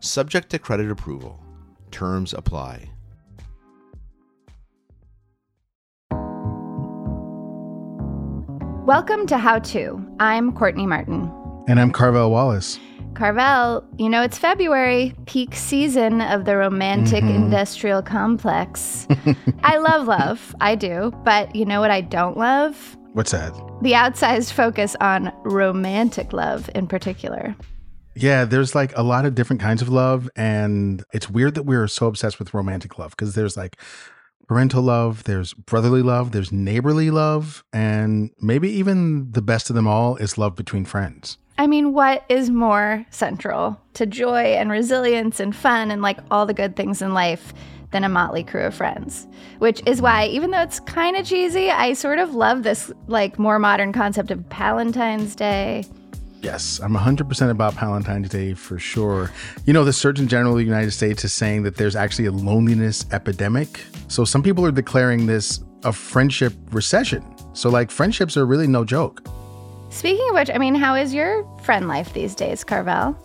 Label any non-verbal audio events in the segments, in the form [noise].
Subject to credit approval. Terms apply. Welcome to How To. I'm Courtney Martin. And I'm Carvel Wallace. Carvel, you know, it's February, peak season of the romantic mm-hmm. industrial complex. [laughs] I love love. I do. But you know what I don't love? What's that? The outsized focus on romantic love in particular. Yeah, there's like a lot of different kinds of love. And it's weird that we're so obsessed with romantic love because there's like parental love, there's brotherly love, there's neighborly love, and maybe even the best of them all is love between friends. I mean, what is more central to joy and resilience and fun and like all the good things in life than a motley crew of friends? Which is why, even though it's kind of cheesy, I sort of love this like more modern concept of Valentine's Day Yes, I'm 100% about Valentine's Day for sure. You know, the Surgeon General of the United States is saying that there's actually a loneliness epidemic. So some people are declaring this a friendship recession. So, like, friendships are really no joke. Speaking of which, I mean, how is your friend life these days, Carvel?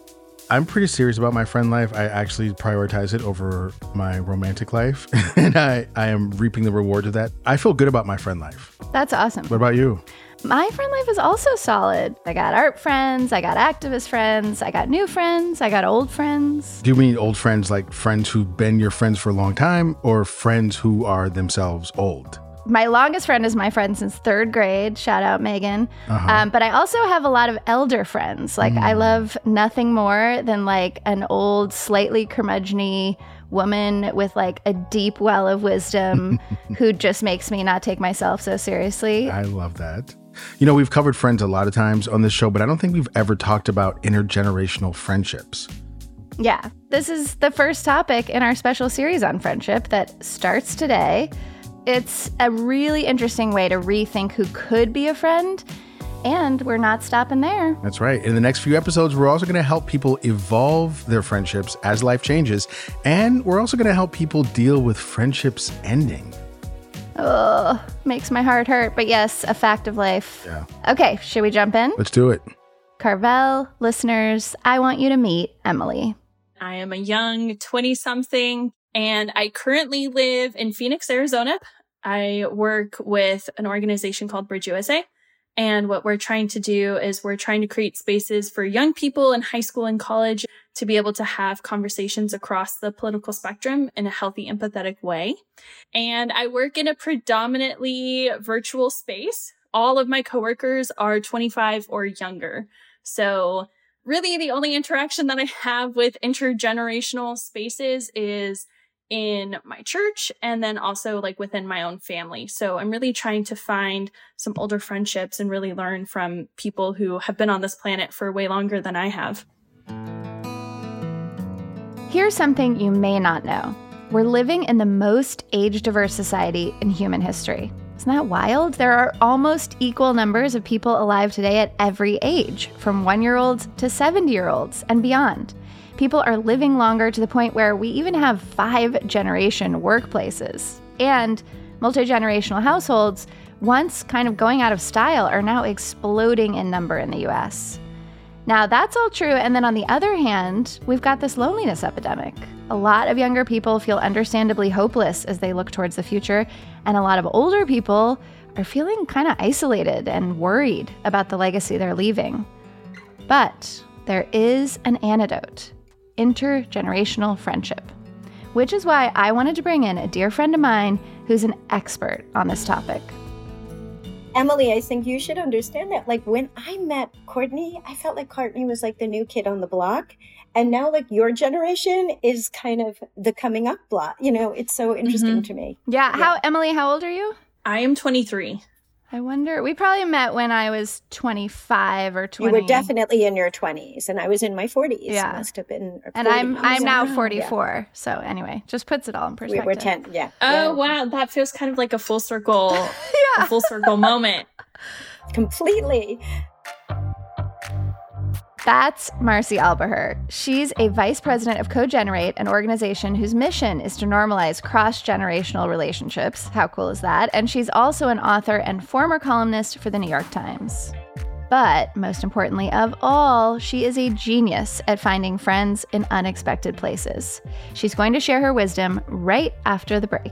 I'm pretty serious about my friend life. I actually prioritize it over my romantic life, [laughs] and I, I am reaping the reward of that. I feel good about my friend life. That's awesome. What about you? My friend life is also solid. I got art friends, I got activist friends, I got new friends, I got old friends. Do you mean old friends like friends who've been your friends for a long time or friends who are themselves old? My longest friend is my friend since third grade. Shout out Megan. Uh-huh. Um, but I also have a lot of elder friends. Like, mm. I love nothing more than like an old, slightly curmudgeony woman with like a deep well of wisdom [laughs] who just makes me not take myself so seriously. I love that. You know, we've covered friends a lot of times on this show, but I don't think we've ever talked about intergenerational friendships. Yeah, this is the first topic in our special series on friendship that starts today. It's a really interesting way to rethink who could be a friend. And we're not stopping there. That's right. In the next few episodes, we're also going to help people evolve their friendships as life changes. And we're also going to help people deal with friendships ending. Ugh, makes my heart hurt. But yes, a fact of life. Yeah. Okay, should we jump in? Let's do it. Carvel, listeners, I want you to meet Emily. I am a young 20 something and I currently live in Phoenix, Arizona. I work with an organization called Bridge USA. And what we're trying to do is we're trying to create spaces for young people in high school and college to be able to have conversations across the political spectrum in a healthy, empathetic way. And I work in a predominantly virtual space. All of my coworkers are 25 or younger. So really the only interaction that I have with intergenerational spaces is in my church and then also like within my own family. So I'm really trying to find some older friendships and really learn from people who have been on this planet for way longer than I have. Here's something you may not know. We're living in the most age diverse society in human history. Isn't that wild? There are almost equal numbers of people alive today at every age, from one year olds to 70 year olds and beyond people are living longer to the point where we even have five generation workplaces. And multi generational households, once kind of going out of style, are now exploding in number in the US. Now, that's all true. And then on the other hand, we've got this loneliness epidemic. A lot of younger people feel understandably hopeless as they look towards the future, and a lot of older people are feeling kind of isolated and worried about the legacy they're leaving. But there is an antidote intergenerational friendship, which is why I wanted to bring in a dear friend of mine who's an expert on this topic. Emily, I think you should understand that. Like when I met Courtney, I felt like Courtney was like the new kid on the block. And now, like your generation is kind of the coming up block. You know, it's so interesting mm-hmm. to me. Yeah. yeah. How, Emily, how old are you? I am 23. I wonder. We probably met when I was 25 or 20. You were definitely in your 20s, and I was in my 40s. Yeah. It must have been. and I'm I'm now Yeah. 44. So anyway, just puts it all in perspective. We perspective. were 10. Yeah. Oh yeah. wow, that feels kind of like a full circle, [laughs] a yeah. full circle moment. Completely. That's Marci Alboher. She's a vice president of CoGenerate, an organization whose mission is to normalize cross generational relationships. How cool is that? And she's also an author and former columnist for the New York Times. But most importantly of all, she is a genius at finding friends in unexpected places. She's going to share her wisdom right after the break.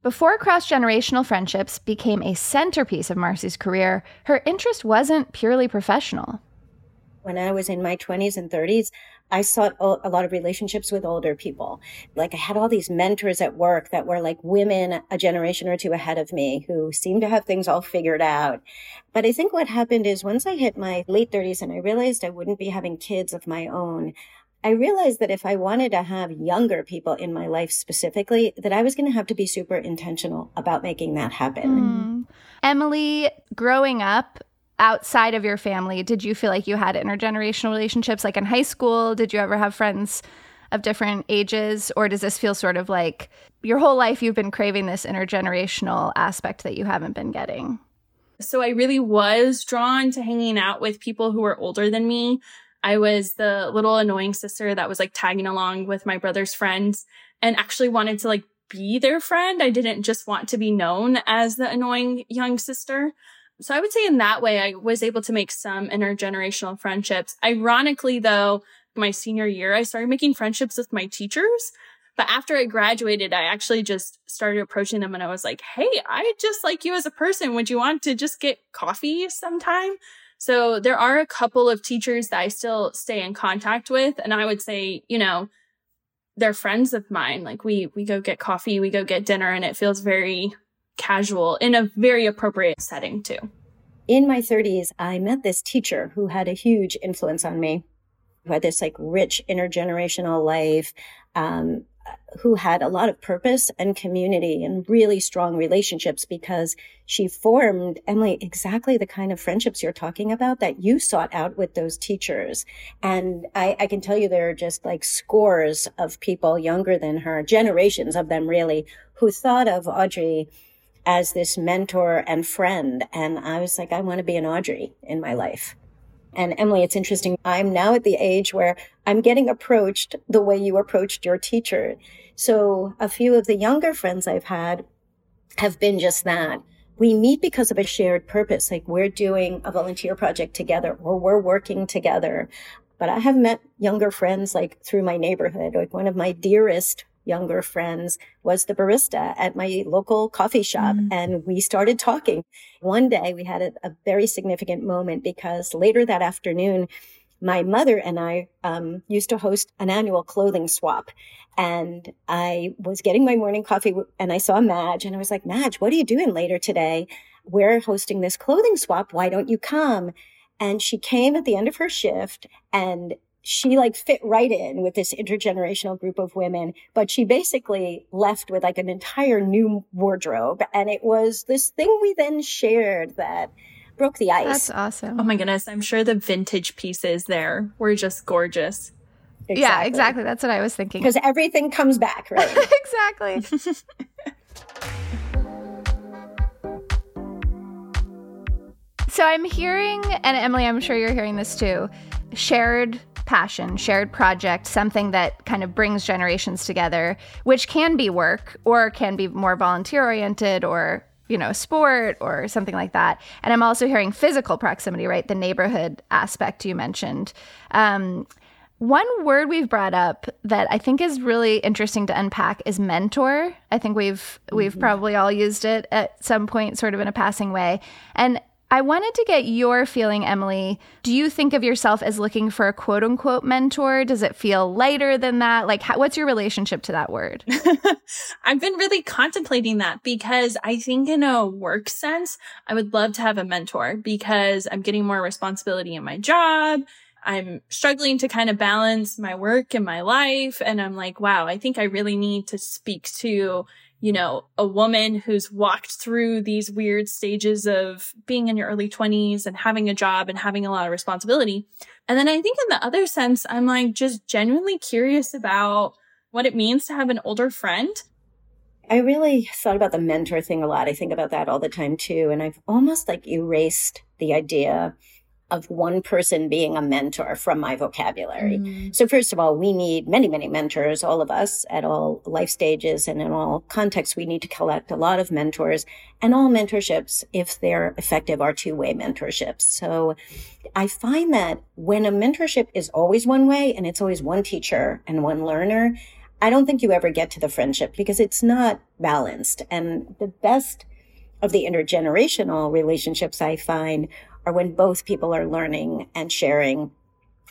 Before cross generational friendships became a centerpiece of Marci's career, her interest wasn't purely professional. When I was in my 20s and 30s, I sought a lot of relationships with older people. Like I had all these mentors at work that were like women a generation or two ahead of me who seemed to have things all figured out. But I think what happened is once I hit my late 30s and I realized I wouldn't be having kids of my own, I realized that if I wanted to have younger people in my life specifically, that I was going to have to be super intentional about making that happen. Mm. Emily, growing up outside of your family, did you feel like you had intergenerational relationships? Like in high school, did you ever have friends of different ages? Or does this feel sort of like your whole life you've been craving this intergenerational aspect that you haven't been getting? So I really was drawn to hanging out with people who were older than me. I was the little annoying sister that was like tagging along with my brother's friends and actually wanted to like be their friend. I didn't just want to be known as the annoying young sister. So I would say in that way, I was able to make some intergenerational friendships. Ironically, though, my senior year, I started making friendships with my teachers. But after I graduated, I actually just started approaching them and I was like, Hey, I just like you as a person. Would you want to just get coffee sometime? So there are a couple of teachers that I still stay in contact with. And I would say, you know, they're friends of mine. Like we, we go get coffee, we go get dinner and it feels very casual in a very appropriate setting too. in my 30s, I met this teacher who had a huge influence on me, who had this like rich intergenerational life, um, who had a lot of purpose and community and really strong relationships because she formed, Emily, exactly the kind of friendships you're talking about that you sought out with those teachers. And I, I can tell you there are just like scores of people younger than her, generations of them really, who thought of Audrey as this mentor and friend. And I was like, I want to be an Audrey in my life. And Emily, it's interesting. I'm now at the age where I'm getting approached the way you approached your teacher. So a few of the younger friends I've had have been just that. We meet because of a shared purpose, like we're doing a volunteer project together or we're working together. But I have met younger friends like through my neighborhood. Like one of my dearest younger friends was the barista at my local coffee shop. Mm. And we started talking. One day we had a, a, very significant moment because later that afternoon, my mother and I um, used to host an annual clothing swap. And I was getting my morning coffee and I saw Madge and I was like, Madge, what are you doing later today? We're hosting this clothing swap. Why don't you come? And she came at the end of her shift and she like fit right in with this intergenerational group of women, but she basically left with like an entire new wardrobe. And it was this thing we then shared that broke the ice. That's awesome. Oh my goodness. I'm sure the vintage pieces there were just gorgeous. Exactly. Yeah, exactly. That's what I was thinking. Because everything comes back, [laughs] right? exactly. [laughs] so I'm hearing, and Emily, I'm sure you're hearing this too shared passion, shared project, something that kind of brings generations together, which can be work or can be more volunteer oriented or you know, sport or something like that. And I'm also hearing physical proximity, right? The neighborhood aspect you mentioned. Um, one word we've brought up that I think is really interesting to unpack is mentor. I think we've we've mm-hmm. probably all used it at some point, sort of in a passing way. And I wanted to get your feeling, Emily. Do you think of yourself as looking for a quote unquote mentor? Does it feel lighter than that? Like, how, what's your relationship to that word? [laughs] I've been really contemplating that because I think, in a work sense, I would love to have a mentor because I'm getting more responsibility in my job. I'm struggling to kind of balance my work and my life. And I'm like, wow, I think I really need to speak to you know, a woman who's walked through these weird stages of being in your early 20s and having a job and having a lot of responsibility. And then I think in the other sense, I'm like just genuinely curious about what it means to have an older friend. I really thought about the mentor thing a lot. I think about that all the time too. And I've almost like erased the idea of one person being a mentor from my vocabulary. Mm. So first of all, we need many, many mentors, all of us at all life stages and in all contexts. We need to collect a lot of mentors and all mentorships, if they're effective, are two-way mentorships. So I find that when a mentorship is always one way and it's always one teacher and one learner, I don't think you ever get to the friendship because it's not balanced. And the best of the intergenerational relationships I find are when both people are learning and sharing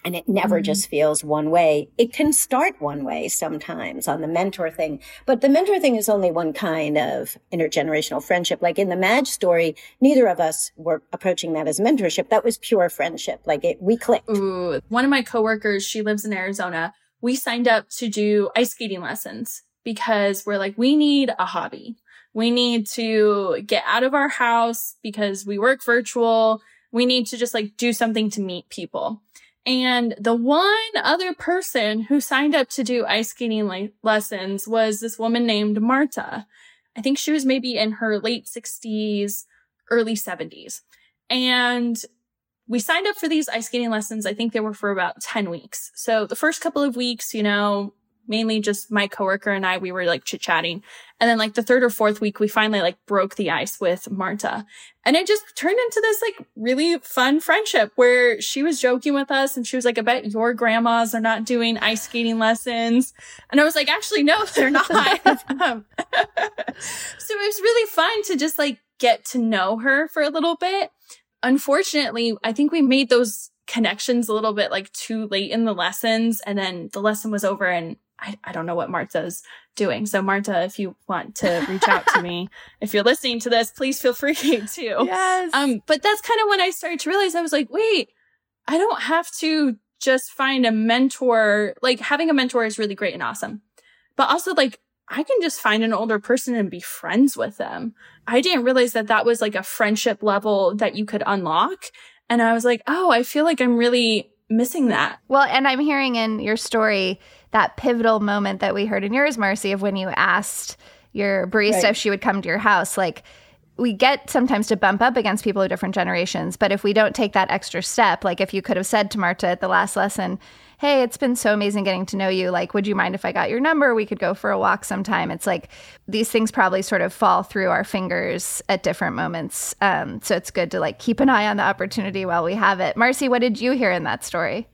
and it never mm-hmm. just feels one way. It can start one way sometimes on the mentor thing, but the mentor thing is only one kind of intergenerational friendship. Like in the Madge story, neither of us were approaching that as mentorship. That was pure friendship. Like it, we clicked. Ooh, one of my coworkers, she lives in Arizona. We signed up to do ice skating lessons because we're like, we need a hobby. We need to get out of our house because we work virtual we need to just like do something to meet people. And the one other person who signed up to do ice skating le- lessons was this woman named Marta. I think she was maybe in her late 60s, early 70s. And we signed up for these ice skating lessons. I think they were for about 10 weeks. So the first couple of weeks, you know, mainly just my coworker and I, we were like chit chatting. And then like the third or fourth week, we finally like broke the ice with Marta. And it just turned into this like really fun friendship where she was joking with us and she was like, I bet your grandmas are not doing ice skating lessons. And I was like, actually, no, [laughs] they're not. um, [laughs] so it was really fun to just like get to know her for a little bit. Unfortunately, I think we made those connections a little bit like too late in the lessons. And then the lesson was over and I, I don't know what Marta's doing. So Marta, if you want to reach out to me, [laughs] if you're listening to this, please feel free [laughs] to. Yes. Um, but that's kind of when I started to realize I was like, wait, I don't have to just find a mentor. Like having a mentor is really great and awesome. But also like I can just find an older person and be friends with them. I didn't realize that that was like a friendship level that you could unlock. And I was like, oh, I feel like I'm really missing that. Well, and I'm hearing in your story that pivotal moment that we heard in yours, Marci, of when you asked your barista Right. if she would come to your house. Like we get sometimes to bump up against people of different generations, but if we don't take that extra step, like if you could have said to Marta at the last lesson, Hey, it's been so amazing getting to know you. Like, would you mind if I got your number? We could go for a walk sometime. It's like these things probably sort of fall through our fingers at different moments. Um, so it's good to like keep an eye on the opportunity while we have it. Marci, what did you hear in that story?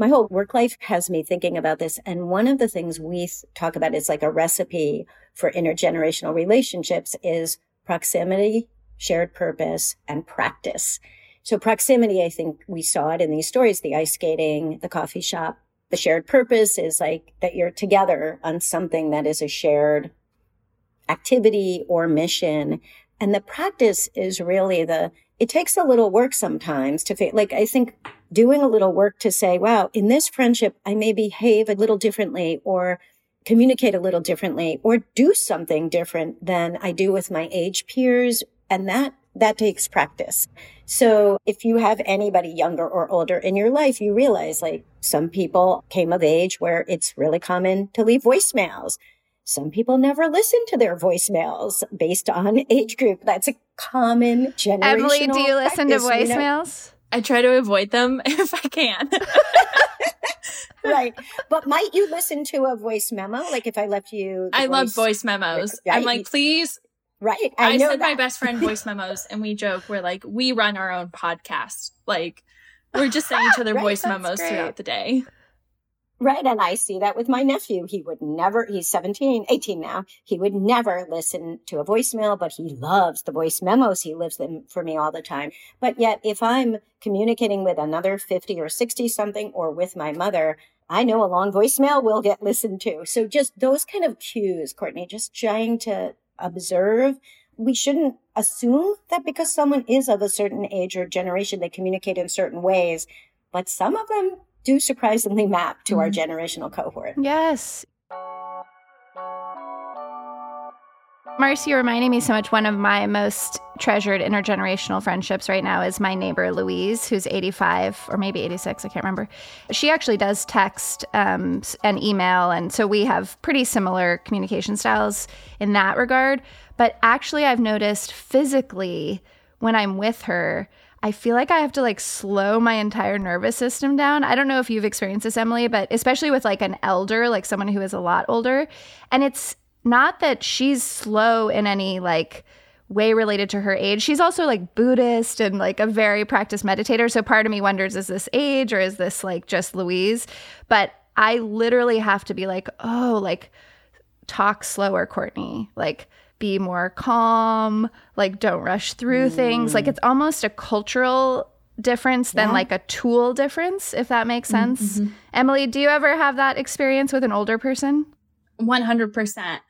my whole work life has me thinking about this. And one of the things we talk about is like a recipe for intergenerational relationships is proximity, shared purpose, and practice. So proximity, I think we saw it in these stories, the ice skating, the coffee shop. The shared purpose is like that you're together on something that is a shared activity or mission. And the practice is really the, it takes a little work sometimes to, like, I think doing a little work to say, wow, in this friendship, I may behave a little differently or communicate a little differently or do something different than I do with my age peers. And that, that takes practice. So if you have anybody younger or older in your life, you realize like some people came of age where it's really common to leave voicemails. Some people never listen to their voicemails based on [laughs] age group. That's a common generational Emily, do you listen to practice, you know? voicemails? I try to avoid them [laughs] if I can. [laughs] right. But might you listen to a voice memo? Like if I left you, I love voice memos. Right. I'm like, please. Right. I, I, send my best friend [laughs] voice memos and we joke, we're like, we run our own podcast. Like, we're just sending each other [laughs] Right, voice memos great. throughout the day. Right. And I see that with my nephew. He would never, he's 17, 18 now. He would never listen to a voicemail, but he loves the voice memos. He lives them for me all the time. But yet, if I'm communicating with another 50 or 60 something or with my mother, I know a long voicemail will get listened to. So just those kind of cues, Courtney, just trying to observe. We shouldn't assume that because someone is of a certain age or generation, they communicate in certain ways, but some of them do surprisingly map to our mm-hmm. generational cohort. Yes. Marci, you're reminding me so much. One of my most treasured intergenerational friendships right now is my neighbor Louise, who's 85 or maybe 86. I can't remember. She actually does text um, and email. And so we have pretty similar communication styles in that regard. But actually, I've noticed physically when I'm with her, I feel like I have to like slow my entire nervous system down. I don't know if you've experienced this, Emily, but especially with like an elder, like someone who is a lot older. And it's not that she's slow in any like way related to her age. She's also like Buddhist and like a very practiced meditator. So part of me wonders is this age or is this like just Louise? But I literally have to be like, oh, like talk slower, Courtney. Like be more calm, like don't rush through things. Like it's almost a cultural difference than Yeah. like a tool difference, if that makes sense. Emily, do you ever have that experience with an older person? 100%.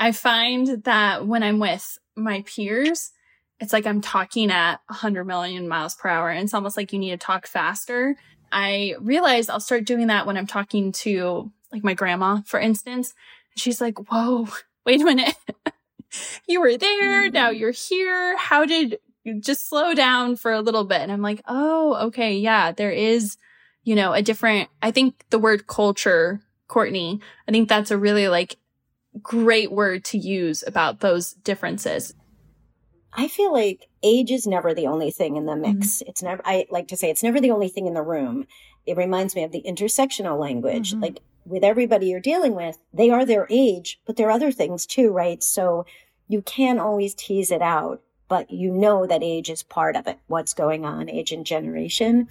I find that when I'm with my peers, it's like I'm talking at 100 million miles per hour. And it's almost like you need to talk faster. I realize I'll start doing that when I'm talking to like my grandma, for instance. She's like, whoa, [laughs] wait a minute. [laughs] you were there. Mm-hmm. Now you're here. How did you just slow down for a little bit? And I'm like, oh, okay. Yeah, there is, you know, a different, I think the word culture, Courtney, I think that's a really like great word to use about those differences. I feel like age is never the only thing in the mix. It's never, I like to say, it's never the only thing in the room. It reminds me of the intersectional language. Mhm. Like with everybody you're dealing with, they are their age, but there are other things too, right? So you can always tease it out, but you know that age is part of it. What's going on, age and generation.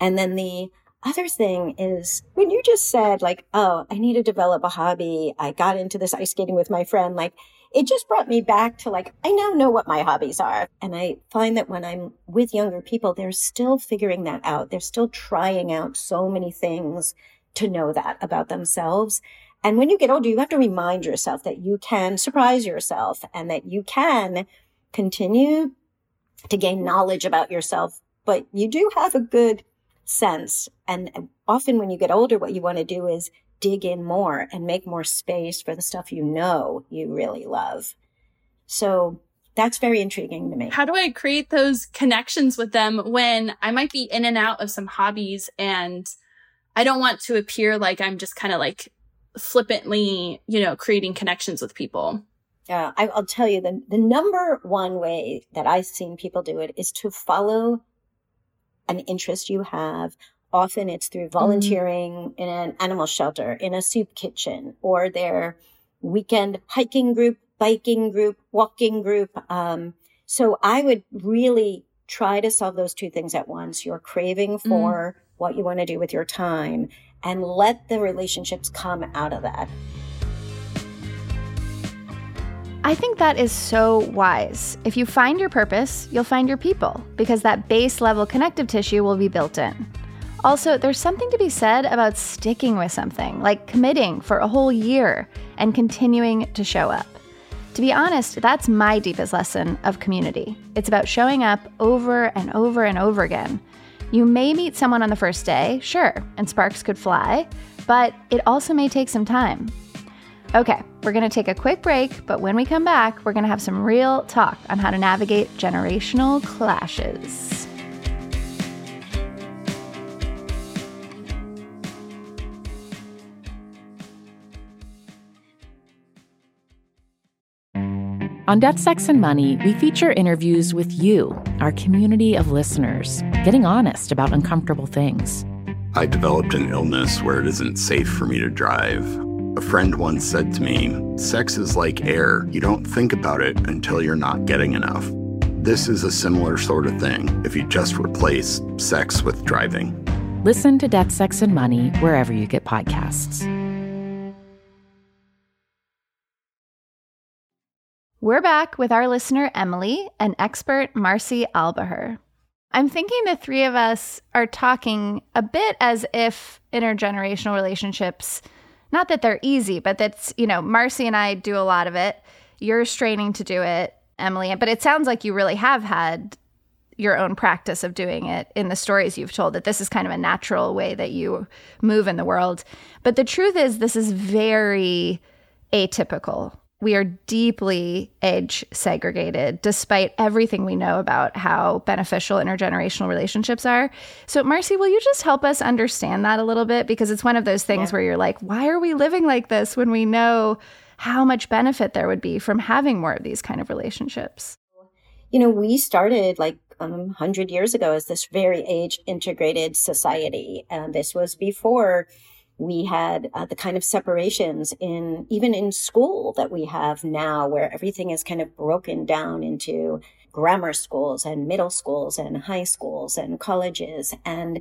And then the other thing is when you just said like, oh, I need to develop a hobby. I got into this ice skating with my friend. Like it just brought me back to like, I now know what my hobbies are. And I find that when I'm with younger people, they're still figuring that out. They're still trying out so many things to know that about themselves. And when you get older, you have to remind yourself that you can surprise yourself and that you can continue to gain knowledge about yourself, but you do have a good sense. And often when you get older, what you want to do is dig in more and make more space for the stuff you know you really love. So that's very intriguing to me. How do I create those connections with them when I might be in and out of some hobbies and I don't want to appear like I'm just kind of like flippantly, you know, creating connections with people? Uh, I, will tell you the, the number one way that I've seen people do it is to follow an interest you have. Often it's through volunteering mm. in an animal shelter, in a soup kitchen, or their weekend hiking group, biking group, walking group. Um, so I would really try to solve those two things at once. Your craving mm. for mm. what you want to do with your time and let the relationships come out of that. I think that is so wise. If you find your purpose, you'll find your people because that base level connective tissue will be built in. Also, there's something to be said about sticking with something, like committing for a whole year and continuing to show up. To be honest, that's my deepest lesson of community. It's about showing up over and over and over again. You may meet someone on the first day, sure, and sparks could fly, but it also may take some time. Okay, we're going to take a quick break, but when we come back, we're going to have some real talk on how to navigate generational clashes. On Death, Sex, and Money, we feature interviews with you, our community of listeners, getting honest about uncomfortable things. I developed an illness where it isn't safe for me to drive. A friend once said to me, Sex is like air. You don't think about it until you're not getting enough. This is a similar sort of thing if you just replace sex with driving. Listen to Death, Sex, and Money wherever you get podcasts. We're back with our listener, Emily, and expert, Marci Alboher. I'm thinking the three of us are talking a bit as if intergenerational relationships not that they're easy, but that's, you know, Marci and I do a lot of it. You're straining to do it, Emily. But it sounds like you really have had your own practice of doing it in the stories you've told that this is kind of a natural way that you move in the world. But the truth is, this is very atypical we are deeply age segregated, despite everything we know about how beneficial intergenerational relationships are. So, Marci, will you just help us understand that a little bit? Because it's one of those things yeah. where you're like, why are we living like this when we know how much benefit there would be from having more of these kind of relationships? You know, we started like um, 100 years ago as this very age integrated society. And this was before we had uh, the kind of separations in even in school that we have now where everything is kind of broken down into grammar schools and middle schools and high schools and colleges. And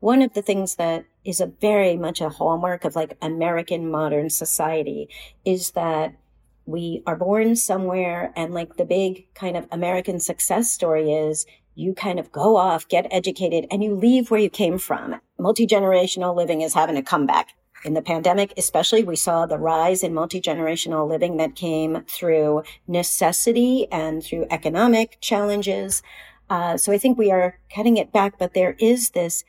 one of the things that is a very much a hallmark of like American modern society is that we are born somewhere and like the big kind of American success story is you kind of go off, get educated, and you leave where you came from. Multi generational living is having a comeback. In the pandemic, especially, we saw the rise in multi generational living that came through necessity and through economic challenges. Uh, so I think we are cutting it back, but there is this,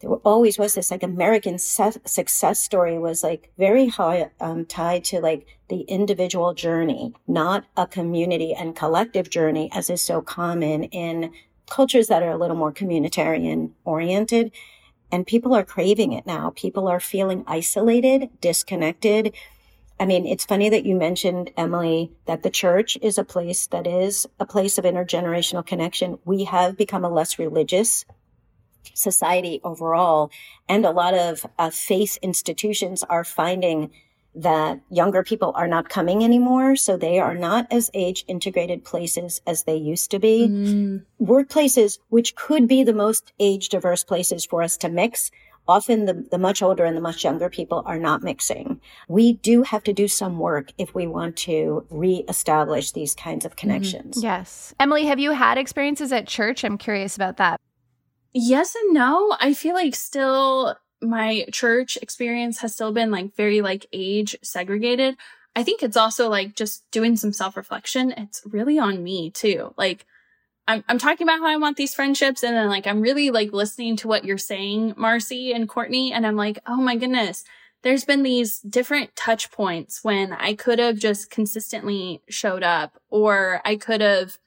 there always was this like American success story was like very high, um, tied to like the individual journey, not a community and collective journey as is so common in cultures that are a little more communitarian oriented. And people are craving it now. People are feeling isolated, disconnected. I mean, it's funny that you mentioned, Emily, that the church is a place that is a place of intergenerational connection. We have become a less religious society overall, and a lot of uh, faith institutions are finding that younger people are not coming anymore. So they are not as age integrated places as they used to be. Mm. Workplaces, which could be the most age diverse places for us to mix, often the, the much older and the much younger people are not mixing. We do have to do some work if we want to reestablish these kinds of mm-hmm. connections. Mm-hmm. Yes. Emily, have you had experiences at church? I'm curious about that. Yes and no. I feel like still my church experience has still been like very like age segregated. I think it's also like just doing some self reflection. It's really on me too. Like I'm, I'm talking about how I want these friendships and then like I'm really like listening to what you're saying, Marci and Courtney. And I'm like, oh my goodness, there's been these different touch points when I could have just consistently showed up or I could have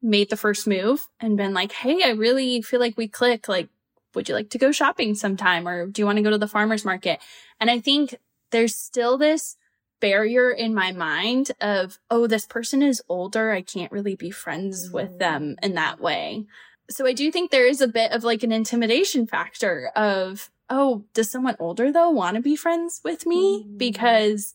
made the first move and been like, Hey, I really feel like we click. Like, would you like to go shopping sometime or do you want to go to the farmer's market? And I think there's still this barrier in my mind of, oh, this person is older. I can't really be friends with mm. them in that way. So I do think there is a bit of like an intimidation factor of, oh, does someone older though want to be friends with me? Mm. Because,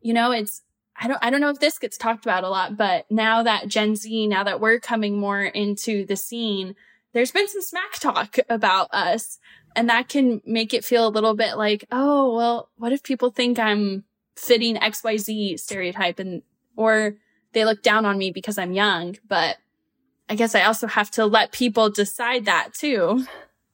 you know, it's, I don't, I don't know if this gets talked about a lot, but now that Gen Z, now that we're coming more into the scene, there's been some smack talk about us. And that can make it feel a little bit like, oh, well, what if people think I'm fitting XYZ stereotype and, or they look down on me because I'm young, but I guess I also have to let people decide that too.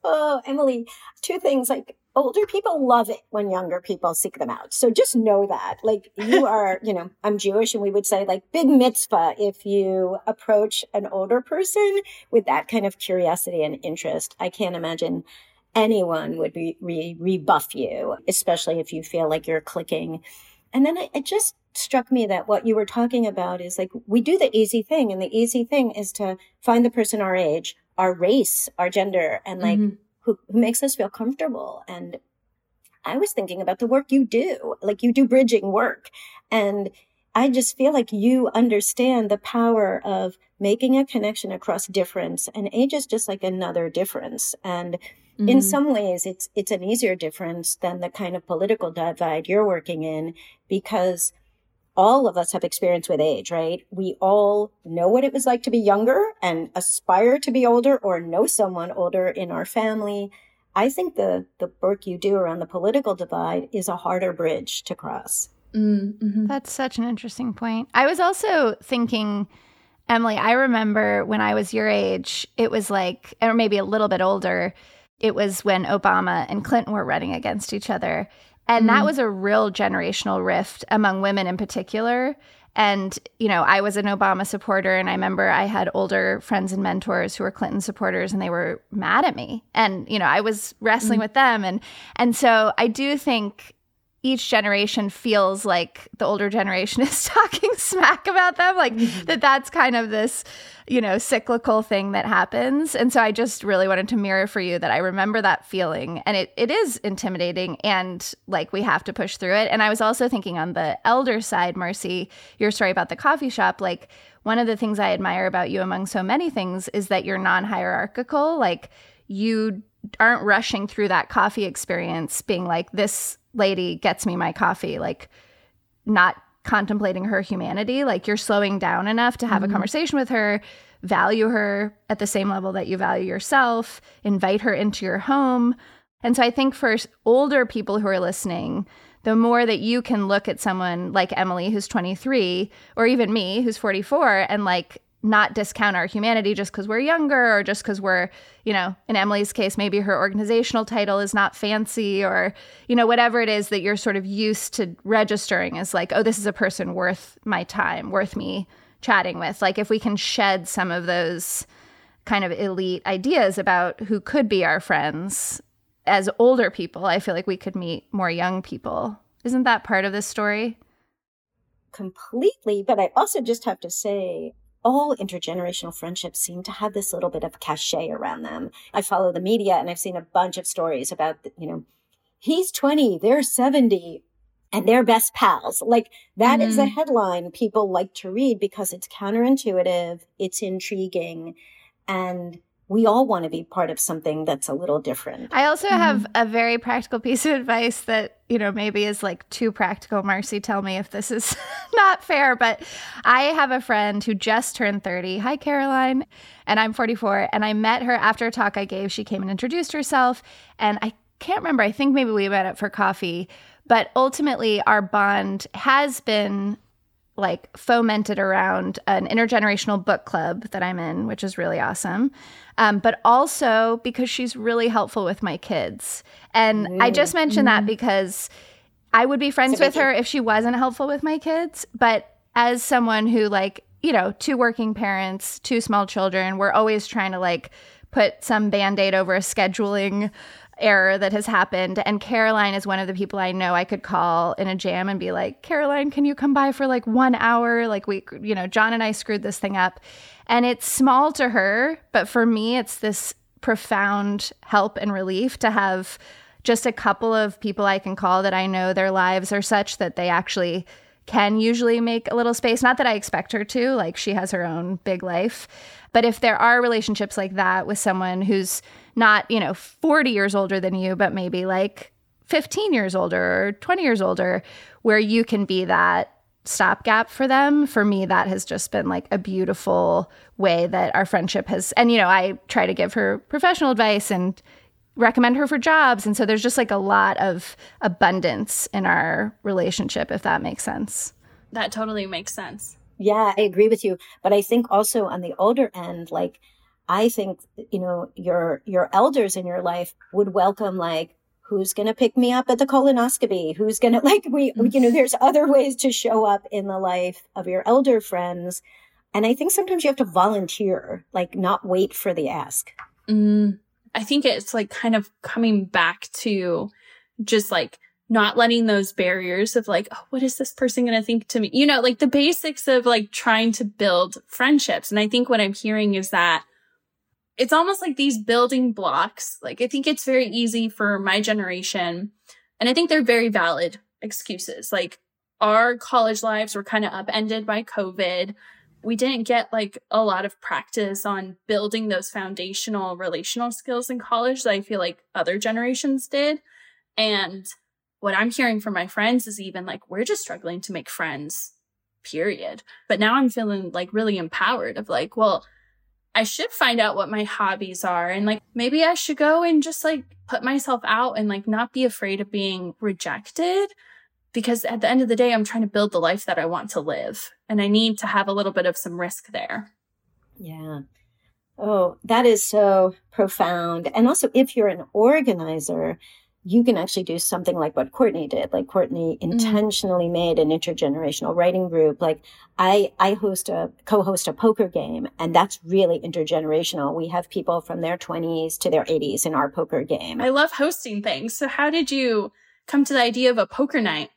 Oh, Emily, two things like older people love it when younger people seek them out. So just know that. Like you [laughs] are, you know, I'm Jewish and we would say like big mitzvah if you approach an older person with that kind of curiosity and interest. I can't imagine anyone would be re- rebuff you, especially if you feel like you're clicking. And then it, it just struck me that what you were talking about is like we do the easy thing and the easy thing is to find the person our age, our race, our gender and like mm-hmm. Who, who makes us feel comfortable and I was thinking about the work you do. Like you do bridging work and I just feel like you understand the power of making a connection across difference and age is just like another difference. And mm-hmm. in some ways, it's, it's an easier difference than the kind of political divide you're working in because all of us have experience with age, right? We all know what it was like to be younger and aspire to be older or know someone older in our family. I think the, the work you do around the political divide is a harder bridge to cross. Mm-hmm. That's such an interesting point. I was also thinking, Emily, I remember when I was your age, it was like, or maybe a little bit older, it was when Obama and Clinton were running against each other. And mm-hmm. that was a real generational rift among women in particular. And, you know, I was an Obama supporter, and I remember I had older friends and mentors who were Clinton supporters, and they were mad at me. And, you know, I was wrestling mm-hmm. with them. And, and so I do think each generation feels like the older generation [laughs] is talking smack about them like mm-hmm. that that's kind of this you know cyclical thing that happens. And so i just really wanted to mirror for you that i remember that feeling. And it, it is intimidating and like we have to push through it. And i was also thinking on the elder side marci your story about the coffee shop like one of the things i admire about you among so many things is that you're non-hierarchical. Like you aren't rushing through that coffee experience being like this lady gets me my coffee like not contemplating her humanity like you're slowing down enough to have mm-hmm. a conversation with her value her at the same level that you value yourself invite her into your home and so i think for older people who are listening the more that you can look at someone like emily who's 23 or even me who's 44 and like not discount our humanity just because we're younger or just because we're, you know, in Emily's case, maybe her organizational title is not fancy or, you know, whatever it is that you're sort of used to registering as like, oh, this is a person worth my time, worth me chatting with. Like, if we can shed some of those kind of elite ideas about who could be our friends as older people, I feel like we could meet more young people. Isn't that part of this story? Completely. But I also just have to say, all intergenerational friendships seem to have this little bit of cachet around them. I follow the media and I've seen a bunch of stories about, you know, he's 20, they're 70, and they're best pals. Like that mm-hmm. is a mm-hmm. headline people like to read because it's counterintuitive, it's intriguing, and we all want to be part of something that's a little different. I also mm-hmm. have a very practical piece of advice that, you know, maybe is like too practical. Marci, tell me if this is [laughs] not fair, but I have a friend who just turned 30. Hi, Caroline. And I'm 44. And I met her after a talk I gave. She came and introduced herself. And I can't remember. I think maybe we met up for coffee. But ultimately, our bond has been like fomented around an intergenerational book club that I'm in, which is really awesome. Um, but also because she's really helpful with my kids. And mm. I just mentioned mm. that because I would be friends with her if she wasn't helpful with my kids. But as someone who, like, you know, two working parents, two small children, we're always trying to like put some band aid over a scheduling error that has happened. And Caroline is one of the people I know I could call in a jam and be like, Caroline, can you come by for like one hour? Like, we, you know, John and I screwed this thing up. And it's small to her, but for me, it's this profound help and relief to have just a couple of people I can call that I know their lives are such that they actually can usually make a little space. Not that I expect her to, like she has her own big life. But if there are relationships like that with someone who's not, you know, 40 years older than you, but maybe like 15 years older or 20 years older, where you can be that stopgap for them, for me, that has just been like a beautiful way that our friendship has. And, you know, I try to give her professional advice and recommend her for jobs. And so there's just like a lot of abundance in our relationship, if that makes sense. That totally makes sense. Yeah, I agree with you. But I think also on the older end, like, I think, you know, your, your elders in your life would welcome like, who's going to pick me up at the colonoscopy? Who's going [laughs] to like, we, you know, there's other ways to show up in the life of your elder friends. And I think sometimes you have to volunteer, like not wait for the ask. Mm, I think it's like kind of coming back to just like not letting those barriers of like, oh, what is this person going to think to me? You know, like the basics of like trying to build friendships. And I think what I'm hearing is that it's almost like these building blocks. Like I think it's very easy for my generation. And I think they're very valid excuses. Like our college lives were kind of upended by COVID we didn't get like a lot of practice on building those foundational relational skills in college that I feel like other generations did. And what I'm hearing from my friends is even like, we're just struggling to make friends, period. But now I'm feeling like really empowered of like, well, I should find out what my hobbies are. And like, maybe I should go and just like put myself out and like not be afraid of being rejected because at the end of the day, I'm trying to build the life that I want to live and I need to have a little bit of some risk there. Yeah. Oh, that is so profound. And also, if you're an organizer, you can actually do something like what Courtney did. Like Courtney mm. intentionally mm. made an intergenerational writing group. Like I, I host a, co-host a poker game and that's really intergenerational. We have people from their twenties to their eighties in our poker game. I love hosting things. So how did you come to the idea of a poker night?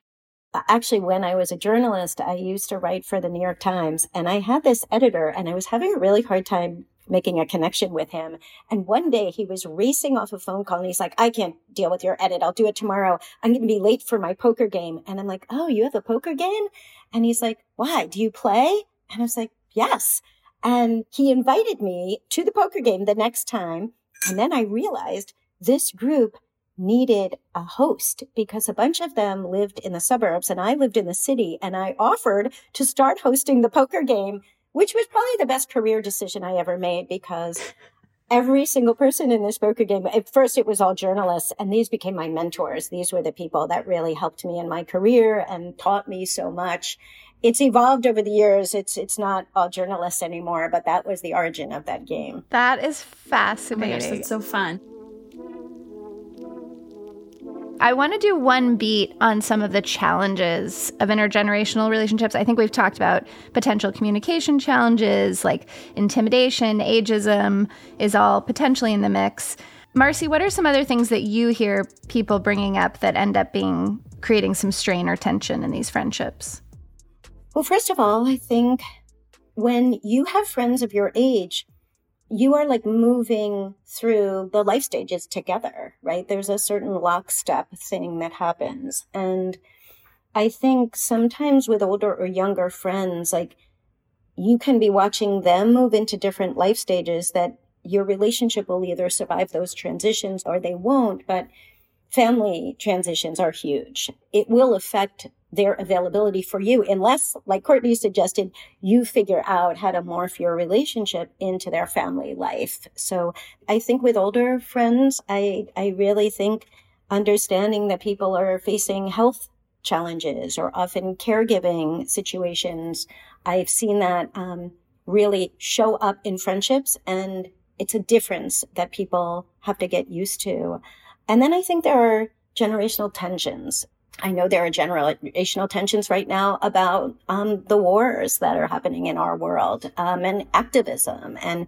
Uh, actually when I was a journalist, I used to write for the New York Times and I had this editor and I was having a really hard time making a connection with him. And one day he was racing off a phone call and he's like, I can't deal with your edit. I'll do it tomorrow. I'm going to be late for my poker game. And I'm like, Oh, you have a poker game? And he's like, why? Do you play? And I was like, yes. And he invited me to the poker game the next time. And then I realized this group needed a host because a bunch of them lived in the suburbs and I lived in the city and I offered to start hosting the poker game, which was probably the best career decision I ever made because every single person in this poker game, at first it was all journalists and these became my mentors. These were the people that really helped me in my career and taught me so much. It's evolved over the years. It's it's not all journalists anymore, but that was the origin of that game. That is fascinating. Oh gosh, it's so fun. I want to do one beat on some of the challenges of intergenerational relationships. I think we've talked about potential communication challenges like intimidation, ageism is all potentially in the mix. Marci, what are some other things that you hear people bringing up that end up being creating some strain or tension in these friendships? Well, first of all, I think when you have friends of your age, you are like moving through the life stages together, right? There's a certain lockstep thing that happens. And I think sometimes with older or younger friends, like you can be watching them move into different life stages that your relationship will either survive those transitions or they won't. But family transitions are huge. It will affect their availability for you unless, like Courtney suggested, you figure out how to morph your relationship into their family life. So I think with older friends, I, I really think understanding that people are facing health challenges or often caregiving situations. I've seen that um, really show up in friendships and it's a difference that people have to get used to. And then I think there are generational tensions. I know there are generational tensions right now about um, the wars that are happening in our world um, and activism. And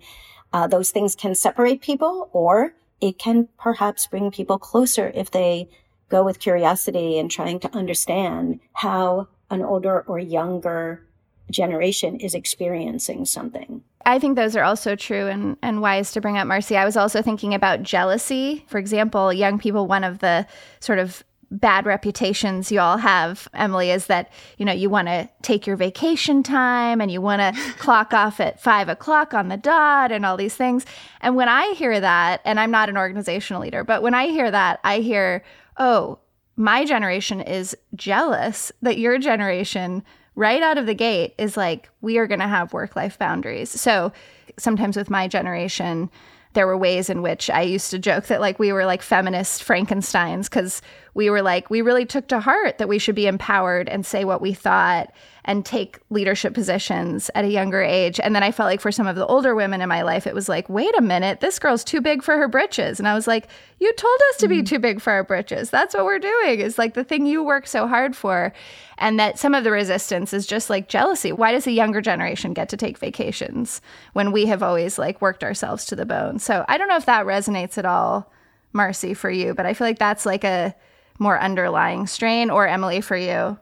uh, those things can separate people or it can perhaps bring people closer if they go with curiosity and trying to understand how an older or younger generation is experiencing something. I think those are also true and, and wise to bring up, Marci. I was also thinking about jealousy. For example, young people, one of the sort of bad reputations you all have, Emily, is that, you know, you want to take your vacation time and you want to [laughs] clock off at five o'clock on the dot and all these things. And when I hear that, and I'm not an organizational leader, but when I hear that, I hear, oh, my generation is jealous that your generation right out of the gate is like we are going to have work life boundaries. So sometimes with my generation there were ways in which I used to joke that like we were like feminist Frankensteins because we were like, we really took to heart that we should be empowered and say what we thought and take leadership positions at a younger age. And then I felt like for some of the older women in my life, it was like, wait a minute, this girl's too big for her britches. And I was like, you told us to be mm. too big for our britches. That's what we're doing, is like the thing you work so hard for. And that some of the resistance is just like jealousy. Why does the younger generation get to take vacations when we have always like worked ourselves to the bone? So I don't know if that resonates at all, Marci, for you, but I feel like that's like a more underlying strain or Emily for you.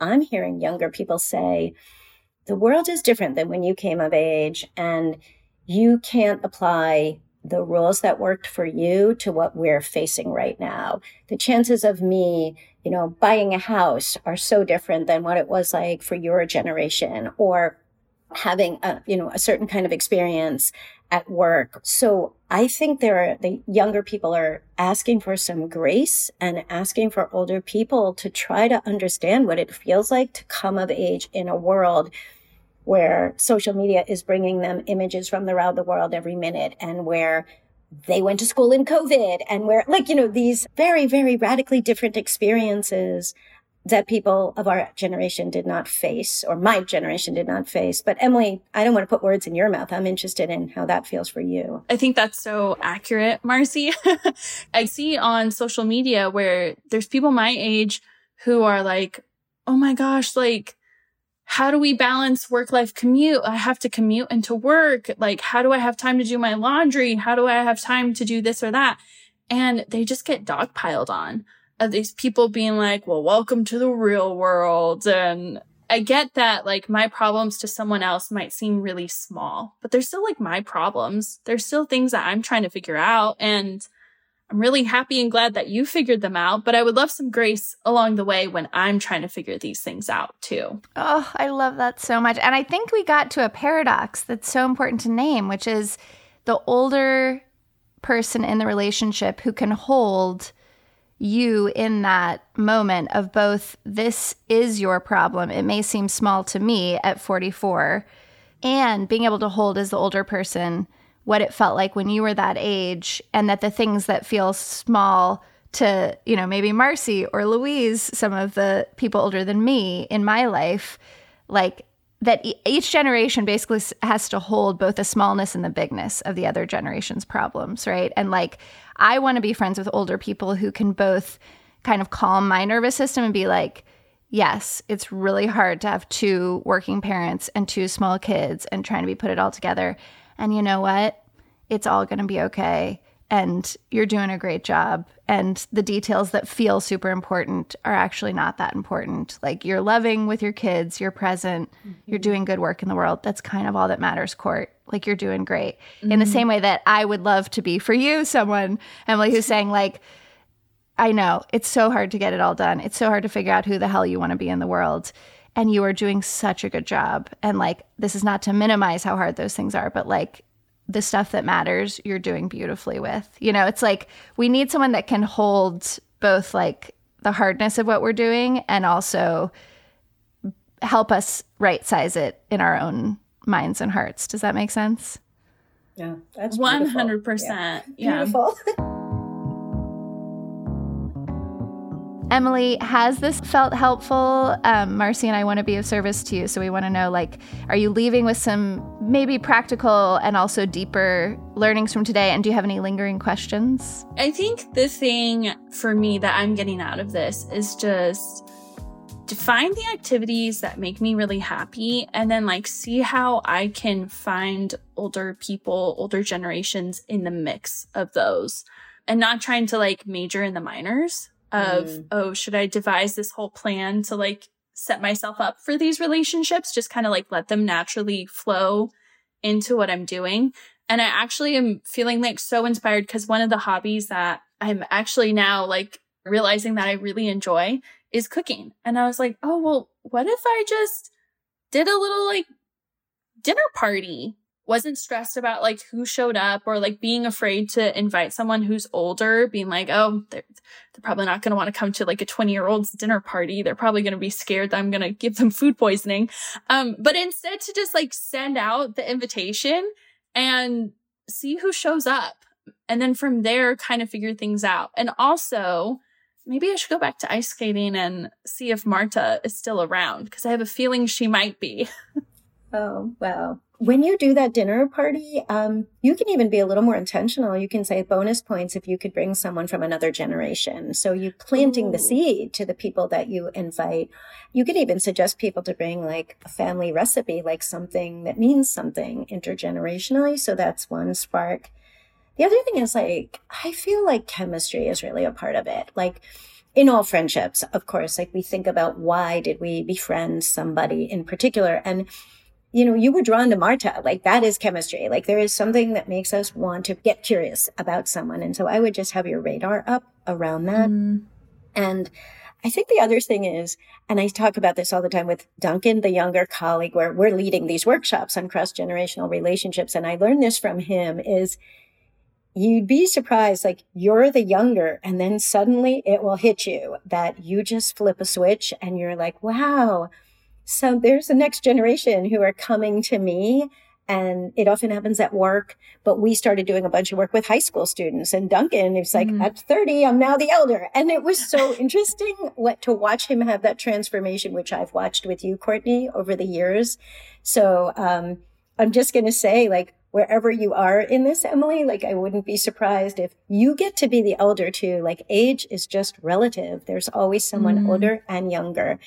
I'm hearing younger people say, the world is different than when you came of age, and you can't apply the rules that worked for you to what we're facing right now. The chances of me, you know, buying a house are so different than what it was like for your generation or having a, you know, a certain kind of experience at work. So I think there are the younger people are asking for some grace and asking for older people to try to understand what it feels like to come of age in a world where social media is bringing them images from around the world every minute and where they went to school in COVID and where like, you know, these very, very radically different experiences that people of our generation did not face, or my generation did not face. But Emily, I don't want to put words in your mouth. I'm interested in how that feels for you. I think that's so accurate, [laughs] Marci. I see on social media where there's people my age who are like, oh my gosh, like, how do we balance work life commute? I have to commute into work. Like, how do I have time to do my laundry? How do I have time to do this or that? And they just get dogpiled on of these people being like, well, welcome to the real world. And I get that like my problems to someone else might seem really small, but they're still like my problems. There's still things that I'm trying to figure out. And I'm really happy and glad that you figured them out, but I would love some grace along the way when I'm trying to figure these things out too. Oh, I love that so much. And I think we got to a paradox that's so important to name, which is the older person in the relationship who can hold you in that moment of both this is your problem. It may seem small to me at 44, and being able to hold as the older person what it felt like when you were that age, and that the things that feel small to, you know, maybe Marci or Louise, some of the people older than me in my life, like that each generation basically has to hold both the smallness and the bigness of the other generation's problems, right? And like, I want to be friends with older people who can both kind of calm my nervous system and be like, yes, it's really hard to have two working parents and two small kids and trying to be put it all together. And you know what? It's all going to be okay and you're doing a great job and the details that feel super important are actually not that important like you're loving with your kids you're present mm-hmm. you're doing good work in the world that's kind of all that matters court like you're doing great mm-hmm. in the mm-hmm. same way that i would love to be for you someone emily who's saying like i know it's so hard to get it all done it's so hard to figure out who the hell you want to be in the world and you are doing such a good job and like this is not to minimize how hard those things are but like the stuff that matters you're doing beautifully with. You know, it's like we need someone that can hold both like the hardness of what we're doing and also help us right size it in our own minds and hearts. Does that make sense? Yeah, that's 100%. Yeah. Beautiful. [laughs] Emily, has this felt helpful? Um, Marci and I want to be of service to you. So we want to know like, are you leaving with some maybe practical and also deeper learnings from today? And do you have any lingering questions? I think the thing for me that I'm getting out of this is just to find the activities that make me really happy and then like see how I can find older people, older generations in the mix of those and not trying to like major in the minors of mm. oh should i devise this whole plan to like set myself up for these relationships just kind of like let them naturally flow into what I'm doing. And I actually am feeling like so inspired because one of the hobbies that I'm actually now like realizing that I really enjoy is cooking. And I was like, oh, well, what if I just did a little like dinner party wasn't stressed about like who showed up or like being afraid to invite someone who's older, being like, oh, they're, they're probably not going to want to come to like a 20 year old's dinner party. They're probably going to be scared that I'm going to give them food poisoning. Um, but instead to just like send out the invitation and see who shows up. And then from there, kind of figure things out. And also, maybe I should go back to ice skating and see if Marta is still around because I have a feeling she might be. [laughs] oh, wow when you do that dinner party, um, you can even be a little more intentional. You can say bonus points if you could bring someone from another generation. So you planting Ooh. the seed to the people that you invite. You could even suggest people to bring like a family recipe, like something that means something intergenerationally. So that's one spark. The other thing is like, I feel like chemistry is really a part of it. Like, in all friendships, of course, like we think about why did we befriend somebody in particular? And you know, you were drawn to Marta. Like that is chemistry. Like there is something that makes us want to get curious about someone. And so I would just have your radar up around that. Mm. And I think the other thing is, and I talk about this all the time with Duncan, the younger colleague, where we're leading these workshops on cross generational relationships. And I learned this from him is you'd be surprised, like you're the younger, and then suddenly it will hit you that you just flip a switch and you're like, wow, so there's the next generation who are coming to me and it often happens at work. But we started doing a bunch of work with high school students, and Duncan is like, mm. "At 30, I'm now the elder," and it was so [laughs] interesting what to watch him have that transformation, which I've watched with you, Courtney, over the years. So um, I'm just going to say, like, wherever you are in this, Emily, like, I wouldn't be surprised if you get to be the elder too. Like, age is just relative. There's always someone mm. older and younger.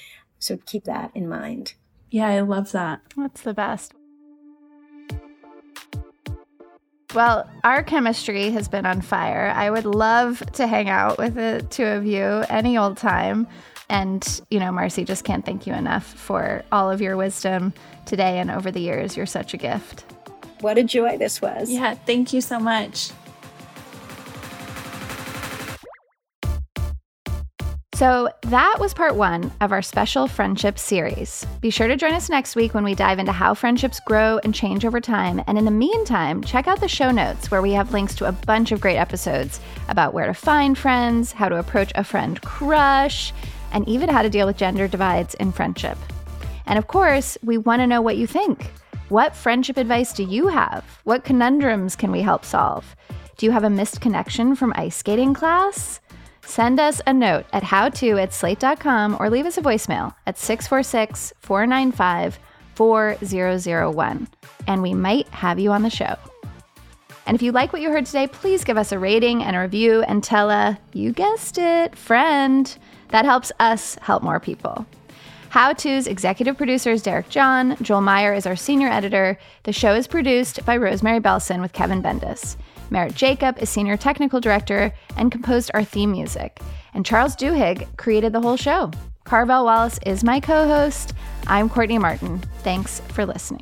So keep that in mind. Yeah, I love that. That's the best. Well, our chemistry has been on fire. I would love to hang out with the two of you any old time. And, you know, Marci, just can't thank you enough for all of your wisdom today and over the years. You're such a gift. What a joy this was. Yeah, thank you so much. So that was part one of our special friendship series. Be sure to join us next week when we dive into how friendships grow and change over time. And in the meantime, check out the show notes where we have links to a bunch of great episodes about where to find friends, how to approach a friend crush, and even how to deal with gender divides in friendship. And of course, we want to know what you think. What friendship advice do you have? What conundrums can we help solve? Do you have a missed connection from ice skating class? Send us a note at howto at slate.com or leave us a voicemail at 646 495 4001, and we might have you on the show. And if you like what you heard today, please give us a rating and a review and tell a, you guessed it, friend. That helps us help more people. How To's executive producer is Derek John. Joel Meyer is our senior editor. The show is produced by Rosemary Belson with Kevin Bendis. Merritt Jacob is senior technical director and composed our theme music. And Charles Duhigg created the whole show. Carvel Wallace is my co host. I'm Courtney Martin. Thanks for listening.